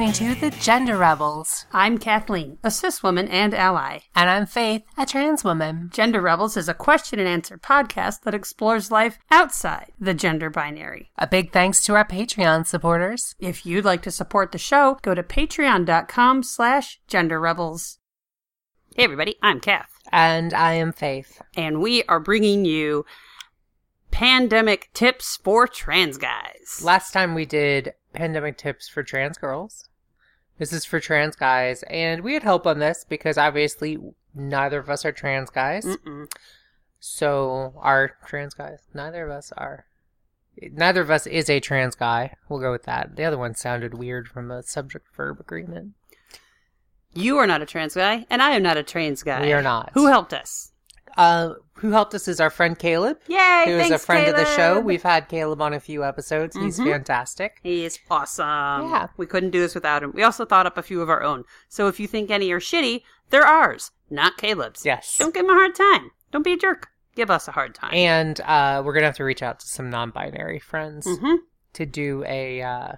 listening to The Gender Rebels. I'm Kathleen, a cis woman and ally. And I'm Faith, a trans woman. Gender Rebels is a question and answer podcast that explores life outside the gender binary. A big thanks to our Patreon supporters. If you'd like to support the show, go to patreon.com slash genderrebels. Hey everybody, I'm Kath. And I am Faith. And we are bringing you pandemic tips for trans guys. Last time we did pandemic tips for trans girls. This is for trans guys, and we had help on this because obviously neither of us are trans guys. Mm-mm. So, our trans guys, neither of us are. Neither of us is a trans guy. We'll go with that. The other one sounded weird from a subject verb agreement. You are not a trans guy, and I am not a trans guy. We are not. Who helped us? Uh, who helped us is our friend Caleb. Yay! Who is a friend of the show. We've had Caleb on a few episodes. He's Mhm. fantastic. He is awesome. Yeah. We couldn't do this without him. We also thought up a few of our own. So if you think any are shitty, they're ours, not Caleb's. Yes. Don't give him a hard time. Don't be a jerk. Give us a hard time. And uh, we're gonna have to reach out to some non-binary friends hmm to do a uh,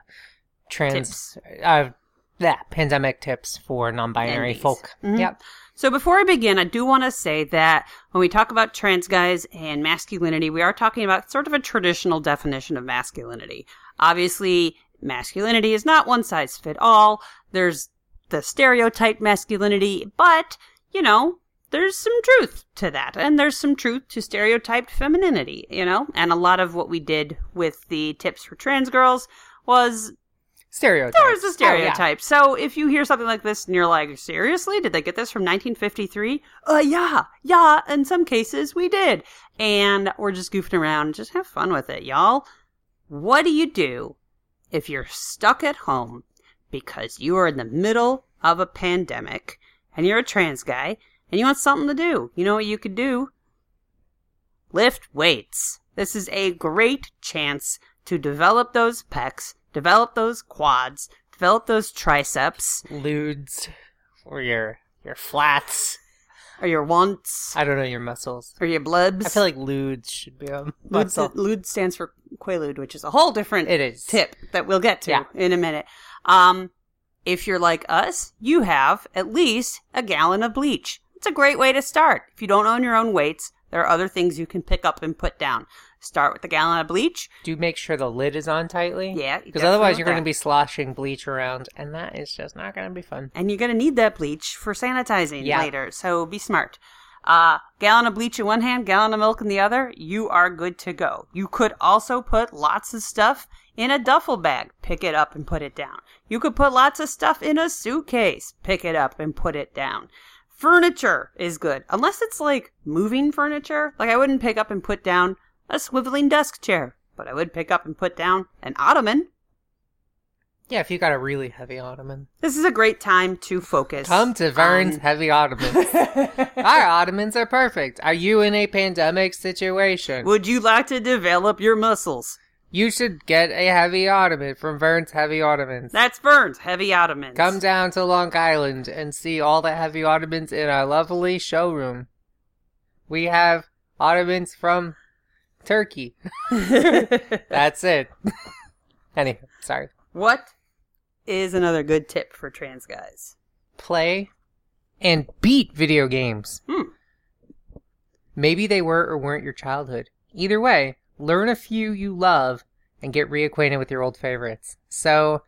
trans uh, yeah, pandemic tips for non-binary NBs. folk. Mhm. Yep. So before I begin, I do want to say that when we talk about trans guys and masculinity, we are talking about sort of a traditional definition of masculinity. Obviously, masculinity is not one size fit all. There's the stereotyped masculinity, but, you know, there's some truth to that. And there's some truth to stereotyped femininity, you know? And a lot of what we did with the tips for trans girls was Stereotypes. there was a Oh, yeah. stereotype. So if you hear something like this and you're like, seriously? Did they get this from 1953? Uh, yeah, yeah. In some cases, we did. And we're just goofing around. Just have fun with it, y'all. What do you do if you're stuck at home because you are in the middle of a pandemic and you're a trans guy and you want something to do? You know what you could do? Lift weights. This is a great chance to develop those pecs, develop those quads, develop those triceps, Ludes or your your flats. or your wants, I don't know your muscles. or your blubs. I feel like ludes should be a Lud, muscle. Lud stands for Quaalude, which is a whole different It is. tip that we'll get to Yeah. in a minute. Um, if you're like us, you have at least a gallon of bleach. It's a great way to start. If you don't own your own weights, there are other things you can pick up and put down. Start with a gallon of bleach. Do make sure the lid is on tightly. Yeah, Because otherwise you're going to be sloshing bleach around, and that is just not going to be fun. and you're going to need that bleach for sanitizing Yeah. later. So be smart. Uh, gallon of bleach in one hand, gallon of milk in the other. You are good to go. You could also put lots of stuff in a duffel bag. Pick it up and put it down. You could put lots of stuff in a suitcase. Pick it up and put it down. Furniture is good. Unless it's like moving furniture. Like I wouldn't pick up and put down a swiveling desk chair, but I would pick up and put down an ottoman. Yeah, if you got a really heavy ottoman. This is a great time to focus. Come to Vern's on- heavy ottomans. Our ottomans are perfect. Are you in a pandemic situation? Would you like to develop your muscles? You should get a heavy ottoman from Vern's Heavy Ottomans. That's Vern's Heavy Ottomans. Come down to Long Island and see all the heavy ottomans in our lovely showroom. We have ottomans from Turkey. That's it. anyway, sorry. what is another good tip for trans guys? Play and beat video games. Hmm. Maybe they were or weren't your childhood. Either way, learn a few you love and get reacquainted with your old favorites. So,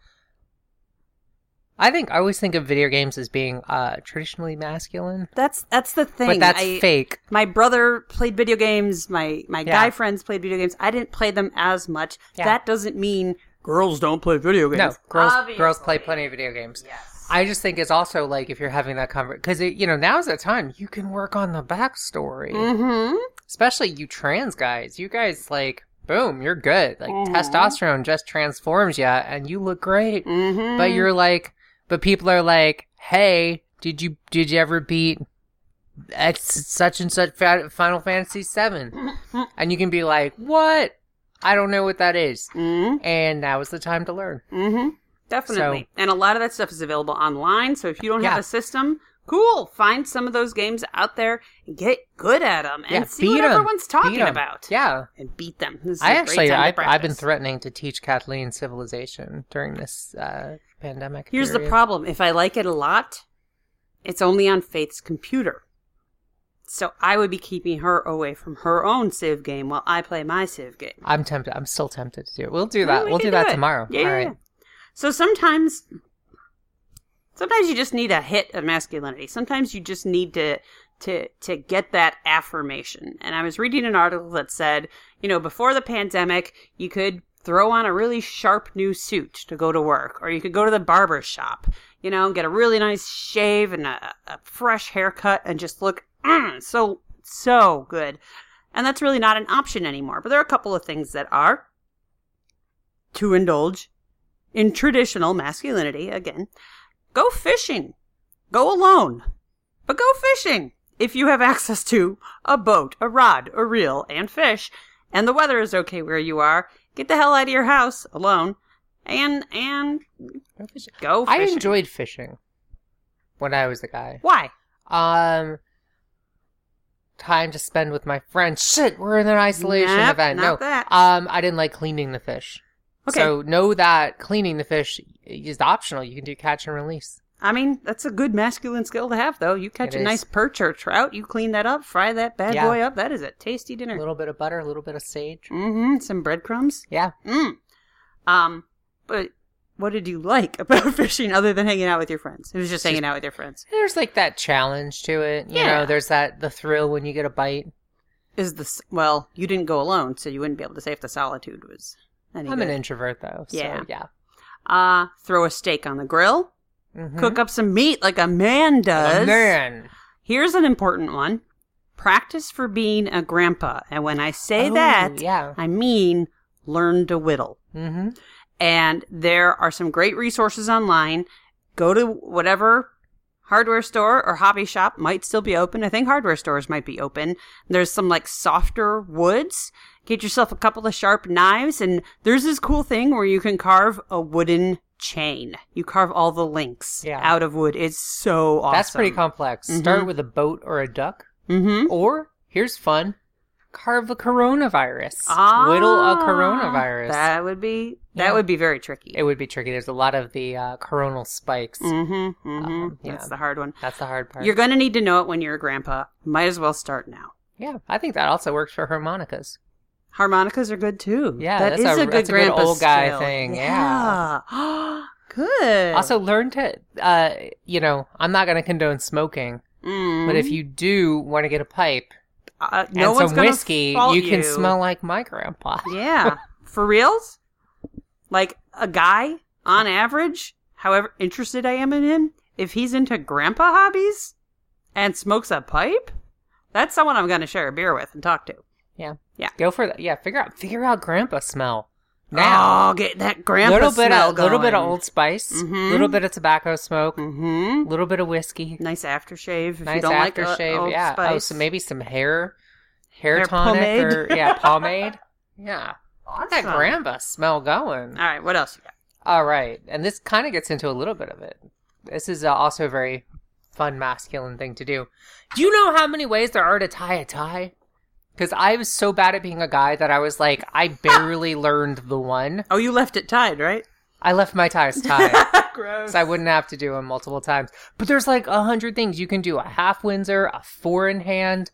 I think I always think of video games as being uh, traditionally masculine, That's that's the thing. but that's I- fake. My brother played video games. My my Yeah. guy friends played video games. I didn't play them as much. Yeah. That doesn't mean girls don't play video games. No, girls Obviously. girls play plenty of video games. Yes. I just think it's also like if you're having that conversation because you know now's the time you can work on the backstory, Mm-hmm. especially you trans guys. You guys like boom, you're good. Like Mhm. testosterone just transforms you, and you look great. Mm-hmm. But you're like, but people are like, hey, did you did you ever beat X such and such Final Fantasy Seven? And you can be like, what? I don't know what that is. Mm-hmm. And now is the time to learn. Mm-hmm. definitely. and a lot of that stuff is available online. So if you don't Yeah. have a system, cool. Find some of those games out there and get good at them and yeah, see what 'em. everyone's talking about. Yeah. and beat them. I a great actually, I, I've been threatening to teach Kathleen civilization during this uh, pandemic. Here's the problem: if I like it a lot, it's only on Faith's computer. So I would be keeping her away from her own Civ game while I play my Civ game. I'm tempted. I'm still tempted to do it. We'll do that. we we'll can do that it. tomorrow. Yeah, All yeah, right. yeah. So sometimes, sometimes you just need a hit of masculinity. Sometimes you just need to to to get that affirmation. And I was reading an article that said, you know, before the pandemic, you could throw on a really sharp new suit to go to work, or you could go to the barber shop, you know, and get a really nice shave and a, a fresh haircut, and just look mm, so so good. And that's really not an option anymore. But there are a couple of things that are to indulge in traditional masculinity again. Go fishing. Go alone. But go fishing if you have access to a boat, a rod, a reel, and fish, and the weather is okay where you are. Get the hell out of your house alone and and go fishing. I enjoyed fishing when I was a guy. Why? Um, time to spend with my friends. Shit, we're in an isolation Nope, event. no, that. um, I didn't like cleaning the fish. Okay. So know that cleaning the fish is optional. You can do catch and release. I mean, that's a good masculine skill to have, though. You catch It a is. nice perch or trout, you clean that up, fry that bad Yeah. boy up. That is a tasty dinner. A little bit of butter, a little bit of sage. Mm-hmm. Some breadcrumbs. Yeah. Mm. Um, but what did you like about fishing other than hanging out with your friends? It was just hanging out with your friends. There's like that challenge to it. You Yeah. know, there's that the thrill when you get a bite. Is this well? You didn't go alone, so you wouldn't be able to say if the solitude was any I'm good. an introvert though. So Yeah. yeah. uh, throw a steak on the grill. Mhm. Cook up some meat like a man does. Oh, man. Here's an important one: practice for being a grandpa. And when I say Oh, that, yeah. I mean learn to whittle. Mm-hmm. and there are some great resources online. Go to whatever hardware store or hobby shop might still be open. I think hardware stores might be open. There's some like softer woods. Get yourself a couple of sharp knives, and there's this cool thing where you can carve a wooden chain. You carve all the links Yeah. out of wood. It's so awesome. That's pretty complex. Mhm. Start with a boat or a duck, Mm-hmm. or here's fun: carve a coronavirus. Whittle a coronavirus. Ah, That would be that Yeah. would be very tricky. It would be tricky. There's a lot of the uh, coronal spikes. mm-hmm. Mm-hmm. Um, yeah. That's the hard one. That's the hard part. You're going to need to know it when you're a grandpa. Might as well start now. yeah, I think that also works for harmonicas. Harmonicas are good too. Yeah, that that's is a- a, good that's a good grandpa old guy skill. thing, Yeah. good. Also, learn to, uh, you know, I'm not going to condone smoking, Mm. but if you do want to get a pipe uh, no and one's some whiskey, fault you can smell like my grandpa. Yeah, for reals. Like a guy on average, however interested I am in him, if he's into grandpa hobbies and smokes a pipe, that's someone I'm going to share a beer with and talk to. Yeah. Yeah. Go for that. Yeah, figure out figure out grandpa smell. Now. oh, get that grandpa little bit smell of little bit of old spice, Mhm. little bit of tobacco smoke, Mm-hmm. little bit of whiskey, Nice aftershave. If you nice don't like aftershave. uh, Old yeah. Spice. Oh, so maybe some hair hair, Hair tonic pomade. or yeah, pomade. yeah. Get that grandpa smell going. All right, what else you got? All right, and this kind of gets into a little bit of it. This is uh, also a very fun masculine thing to do. Do you know how many ways there are to tie a tie? Because I was so bad at being a guy that I was like, I barely learned the one. Oh, you left it tied, right? I left my ties tied. Gross. so I wouldn't have to do them multiple times. But there's like a hundred things you can do: a half Windsor, a four in hand,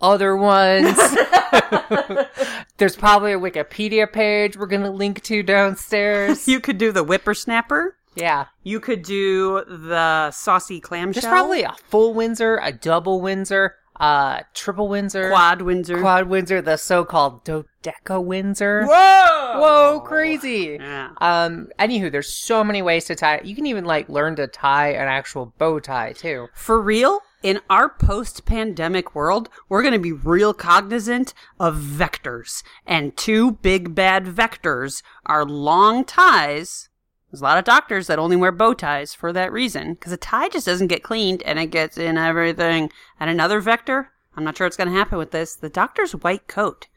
other ones. there's probably a Wikipedia page we're gonna link to downstairs. you could do the whippersnapper. yeah, You could do the saucy clamshell. there's probably a full Windsor, a double Windsor, uh, triple Windsor, quad Windsor. quad Windsor, the so-called dodeca Windsor. Whoa! Whoa, crazy! Yeah. Um, anywho, there's so many ways to tie. You can even like learn to tie an actual bow tie too. For real, in our post pandemic world, we're going to be real cognizant of vectors. And two big bad vectors are long ties. There's a lot of doctors that only wear bow ties for that reason, because a tie just doesn't get cleaned and it gets in everything. And another vector, I'm not sure what's going to happen with this, the doctor's white coat.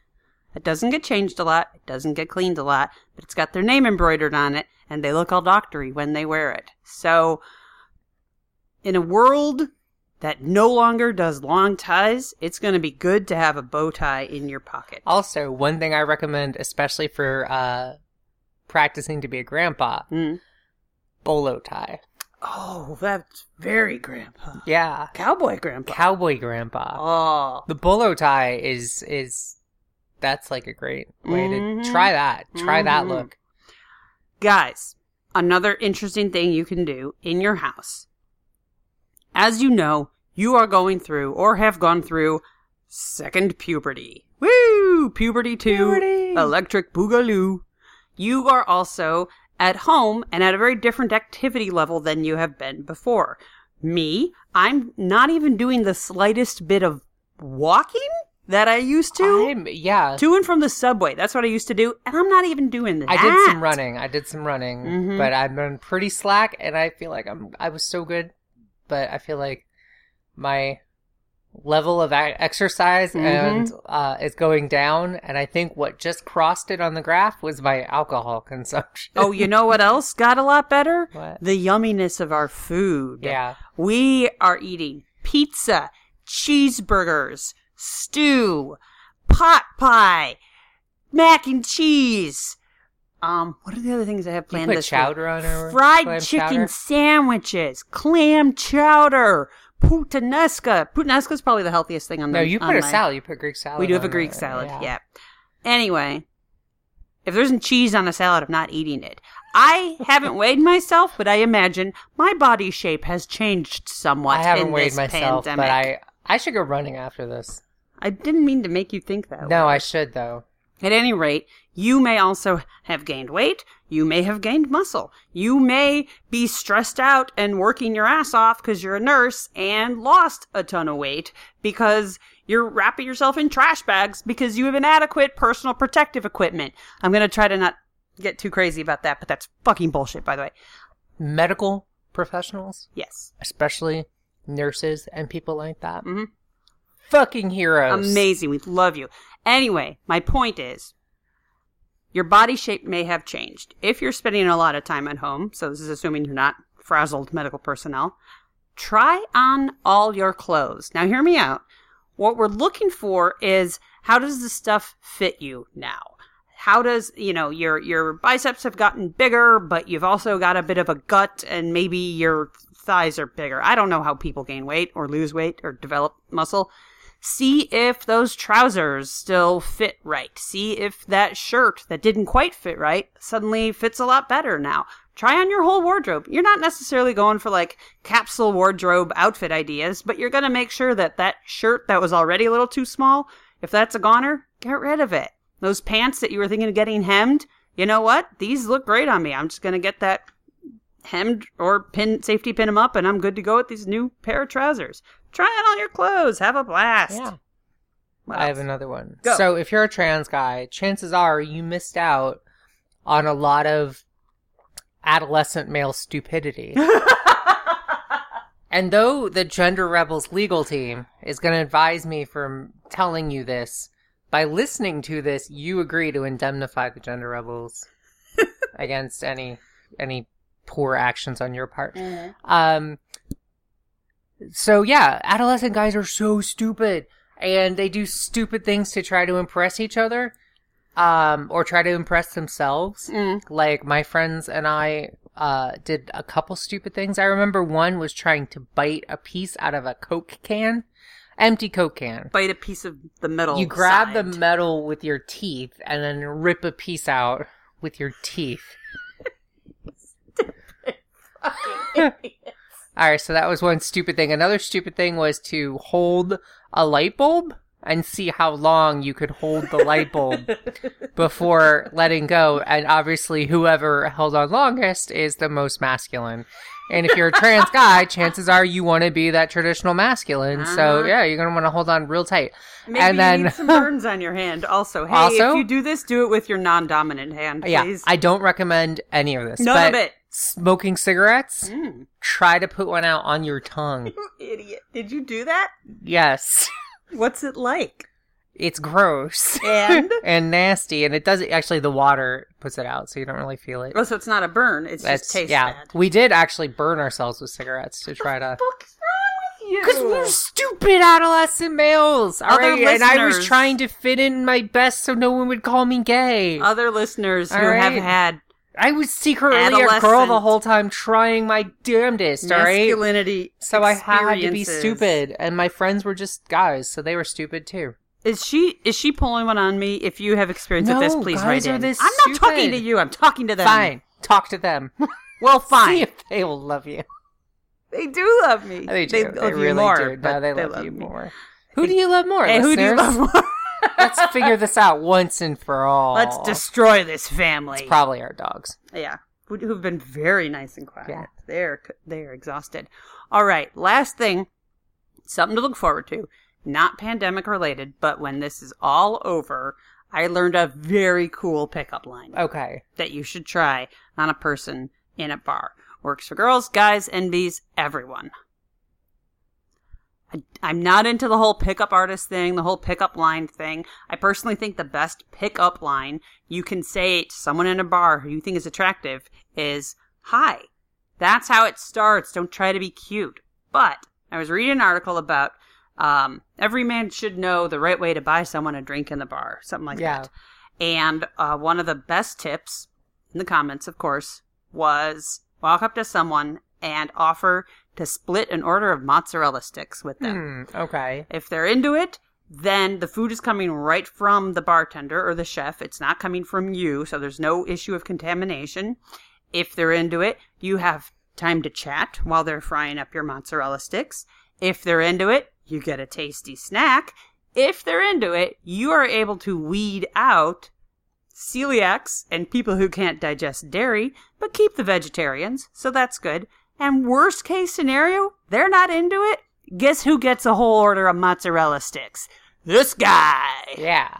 It doesn't get changed a lot, it doesn't get cleaned a lot, but it's got their name embroidered on it, and they look all doctory when they wear it. So, in a world that no longer does long ties, it's going to be good to have a bow tie in your pocket. Also, one thing I recommend, especially for uh, practicing to be a grandpa, Mm. bolo tie. Oh, that's very grandpa. Yeah, Cowboy grandpa. cowboy grandpa. oh. The bolo tie is is that's like a great way Mhm. to try that. Try that Mhm. look. Guys, another interesting thing you can do in your house. As you know, you are going through or have gone through second puberty. Woo! Puberty 2, Puberty. electric boogaloo. You are also at home and at a very different activity level than you have been before. Me, I'm not even doing the slightest bit of walking that I used to. I'm, yeah, to and from the subway. That's what I used to do, and I'm not even doing that. I did some running. I did some running, Mhm. but I've been pretty slack, and I feel like I'm. I was so good, but I feel like my level of a- exercise Mhm. and uh, is going down. And I think what just crossed it on the graph was my alcohol consumption. Oh, you know what else got a lot better? What? The yumminess of our food. yeah, We are eating pizza, cheeseburgers, stew, pot pie, mac and cheese. Um, what are the other things I have you planned put this chowder on week? our Fried chicken chowder? sandwiches, clam chowder, puttanesca. Puttanesca is probably the healthiest thing on the No, you put a my- salad. You put Greek salad. We do have a Greek it, salad. Yeah. Anyway, if there isn't cheese on a salad, I'm not eating it. I haven't weighed myself, but I imagine my body shape has changed somewhat. I haven't in weighed this myself, pandemic. but I I should go running after this. I didn't mean to make you think that. No, way. I should though. At any rate, you may also have gained weight. You may have gained muscle. You may be stressed out and working your ass off because you're a nurse and lost a ton of weight because you're wrapping yourself in trash bags because you have inadequate personal protective equipment. I'm going to try to not get too crazy about that, but that's fucking bullshit, by the way. Medical professionals, Yes. especially nurses and people like that, Mm-hmm. fucking heroes. Amazing. We love you. Anyway, my point is your body shape may have changed. If you're spending a lot of time at home, so this is assuming you're not frazzled medical personnel, try on all your clothes. Now, hear me out. What we're looking for is how does the stuff fit you now? How does, you know, your your biceps have gotten bigger, but you've also got a bit of a gut and maybe your thighs are bigger. I don't know how people gain weight or lose weight or develop muscle see if those trousers still fit right. See if that shirt that didn't quite fit right suddenly fits a lot better now. Try on your whole wardrobe. You're not necessarily going for like capsule wardrobe outfit ideas, but you're going to make sure that that shirt that was already a little too small, if that's a goner, get rid of it. Those pants that you were thinking of getting hemmed, you know what? These look great on me. I'm just going to get that hemmed or pin safety pin them up and I'm good to go with these new pair of trousers. Try on all your clothes. Have a blast. Yeah. What I have another one. Go. So if you're a trans guy, chances are you missed out on a lot of adolescent male stupidity. and though the Gender Rebels legal team is going to advise me from telling you this, by listening to this, you agree to indemnify the Gender Rebels against any any poor actions on your part. Um. So yeah, adolescent guys are so stupid, and they do stupid things to try to impress each other, um, or try to impress themselves. Mm. Like my friends and I, uh, did a couple stupid things. I remember one was trying to bite a piece out of a Coke can, empty Coke can. Bite a piece of the metal. You grab the metal with your teeth and then rip a piece out with your teeth. All right, so that was one stupid thing. Another stupid thing was to hold a light bulb and see how long you could hold the light bulb before letting go. And obviously, whoever held on longest is the most masculine. And if you're a trans guy, chances are you want to be that traditional masculine. So Uh-huh. yeah, you're gonna want to hold on real tight. Maybe and you then need some burns on your hand. Also, hey, Also- if you do this, do it with your non-dominant hand, yeah. I don't recommend any of this. None but of it. Smoking cigarettes, Mm. try to put one out on your tongue. You idiot! Did you do that? Yes. What's it like? it's gross And and nasty, and it does actually the water puts it out, so you don't really feel it. oh, so it's not a burn. It's That's just tastes yeah. bad. We did actually burn ourselves with cigarettes to try to. What's wrong with you? Because we're stupid adolescent males, all Other right? And I was trying to fit in my best so no one would call me gay. Other listeners who All have right. had I was secretly a girl the whole time trying my damnedest, all right? masculinity, So I had to be stupid, and my friends were just guys, so they were stupid too. Is she is she pulling one on me? If you have experience with this, No, please guys write are in. I'm not talking to you. I'm talking to them. Fine, talk to them. Well, fine. See if they will love you. They do love me. They do. They, love you really more, do. but No, they, love, you me. more. Who do you love more, Hey, who do you love more? Let's figure this out once and for all. Let's destroy this family. It's probably our dogs. yeah, who, who've been very nice and quiet. Yeah. They're they're exhausted. All right, last thing, something to look forward to. Not pandemic related, but when this is all over, I learned a very cool pickup line. Okay. that you should try on a person in a bar. Works for girls, guys, NBs, everyone. I'm not into the whole pickup artist thing, the whole pickup line thing. I personally think the best pickup line you can say to someone in a bar who you think is attractive is, Hi. That's how it starts. Don't try to be cute. But I was reading an article about um, every man should know the right way to buy someone a drink in the bar, something like Yeah. that. And uh, one of the best tips in the comments, of course, was walk up to someone and offer to split an order of mozzarella sticks with them. Hmm. Okay. If they're into it, then the food is coming right from the bartender or the chef. It's not coming from you, so there's no issue of contamination. If they're into it, you have time to chat while they're frying up your mozzarella sticks. If they're into it, you get a tasty snack. If they're into it, you are able to weed out celiacs and people who can't digest dairy, but keep the vegetarians, so that's good. And worst case scenario, they're not into it. Guess who gets a whole order of mozzarella sticks? This guy. Yeah.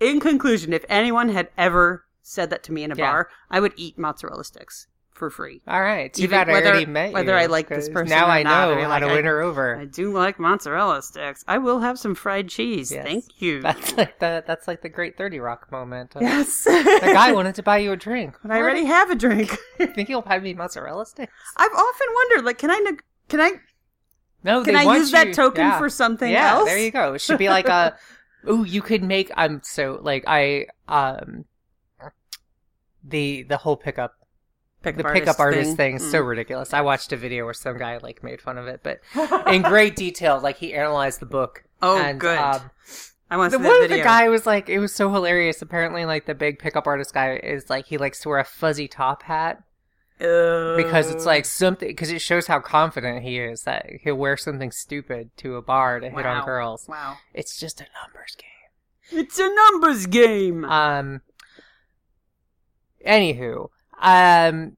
In conclusion, if anyone had ever said that to me in a Yeah. bar, I would eat mozzarella sticks for free. All right. Too Even bad I whether- already met you. whether I like this person Now or I not, know I mean, how like, to I- win her over. I do like mozzarella sticks. I will have some fried cheese. Yes. Thank you. That's like the that's like the great Thirty Rock moment. of, yes. The guy wanted to buy you a drink. But I already have a drink. I think he'll buy me mozzarella sticks. I've often wondered, like, can I, neg- can I, No, can I use that token yeah. for something yeah, else? there you go. It should be like a. Ooh, you could make. I'm so like I um. The the whole pickup Pick the pickup artist thing is so ridiculous. I watched a video where some guy like made fun of it, but in great detail, like he analyzed the book. Oh, and, good. Um, I want the to see one of the guy was like, it was so hilarious. Apparently, like the big pickup artist guy is like he likes to wear a fuzzy top hat because it's like something because it shows how confident he is that he'll wear something stupid to a bar to hit on girls. Wow. It's just a numbers game. It's a numbers game. Um. Anywho, um,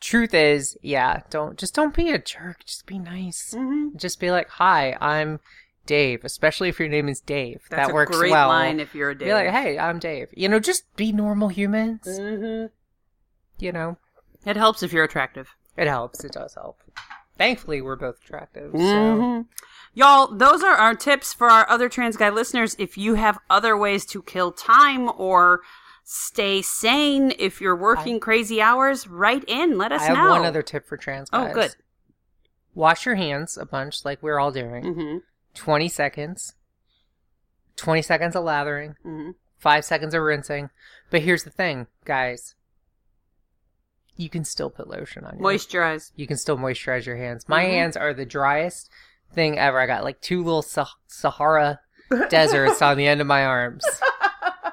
truth is, yeah, don't just don't be a jerk. Just be nice. Mhm. Just be like, "Hi, I'm Dave." Especially if your name is Dave. That's that works a great well. line if you're a Dave. Be like, "Hey, I'm Dave." You know, just be normal humans. hmm You know, It helps if you're attractive. it helps. It does help. Thankfully, we're both attractive. So. Mhm. Y'all, those are our tips for our other trans guy listeners. If you have other ways to kill time or stay sane if you're working crazy hours, write in. Let us know. I have one other tip for trans guys. Oh, good. Wash your hands a bunch, like we're all doing. hmm 20 seconds. 20 seconds of lathering. hmm Five seconds of rinsing. But here's the thing, guys. You can still put lotion on your Moisturize. You can still moisturize your hands. My Mhm. hands are the driest thing ever. I got like two little Sah- Sahara deserts on the end of my arms.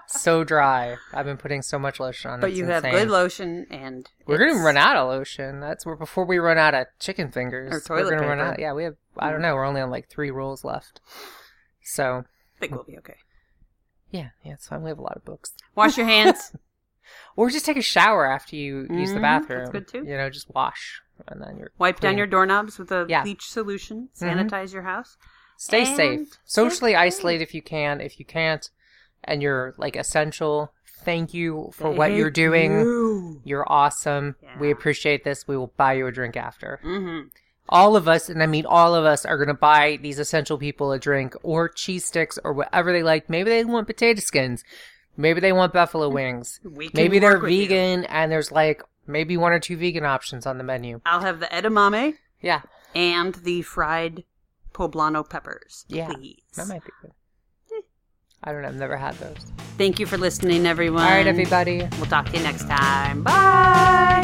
So dry. I've been putting so much lotion on. But it's you have insane. good lotion and We're gonna run out of lotion. That's where before we run out of chicken fingers. Or toilet we're gonna run out. Yeah, we have. I don't know. We're only on like three rolls left. So I think we'll be okay. yeah, yeah, it's fine. We have a lot of books. Wash your hands. Or just take a shower after you use the Mhm, bathroom. that's good too. You know, just wash and then you're Wipe down your doorknobs with a Yeah. bleach solution. Mhm. Sanitize your house. Stay and safe. Socially stay isolate if you can. If you can't, and you're like essential, thank you for what you're doing. you. You're awesome. We appreciate this. We will buy you a drink after. Mhm. all of us, and I mean all of us, are going to buy these essential people a drink or cheese sticks or whatever they like. Maybe they want potato skins. Maybe they want buffalo wings. Maybe they're with you. vegan and there's like maybe one or two vegan options on the menu. I'll have the edamame Yeah, and the fried poblano peppers. Yeah, please. that might be good. I don't know. I've never had those. Thank you for listening, everyone. All right, everybody. We'll talk to you next time. Bye.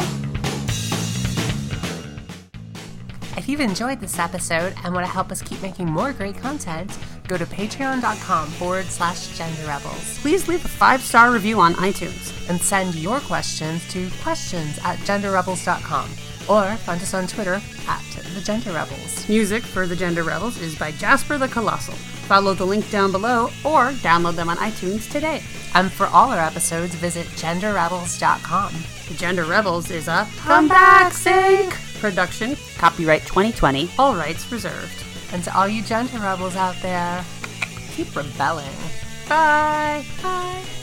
If you've enjoyed this episode and want to help us keep making more great content, go to patreon.com forward slash gender rebels Please leave a five star review on iTunes. and send your questions to questions at genderrebels.com or find us on Twitter at the Gender Rebels. Music for the Gender Rebels is by Jasper the Colossal. Follow the link down below or download them on iTunes today. And for all our episodes, visit genderrebels.com. The Gender Rebels is a Come Back Sync production. Copyright 2020. All rights reserved. And to all you gender rebels out there, keep rebelling. Bye. Bye.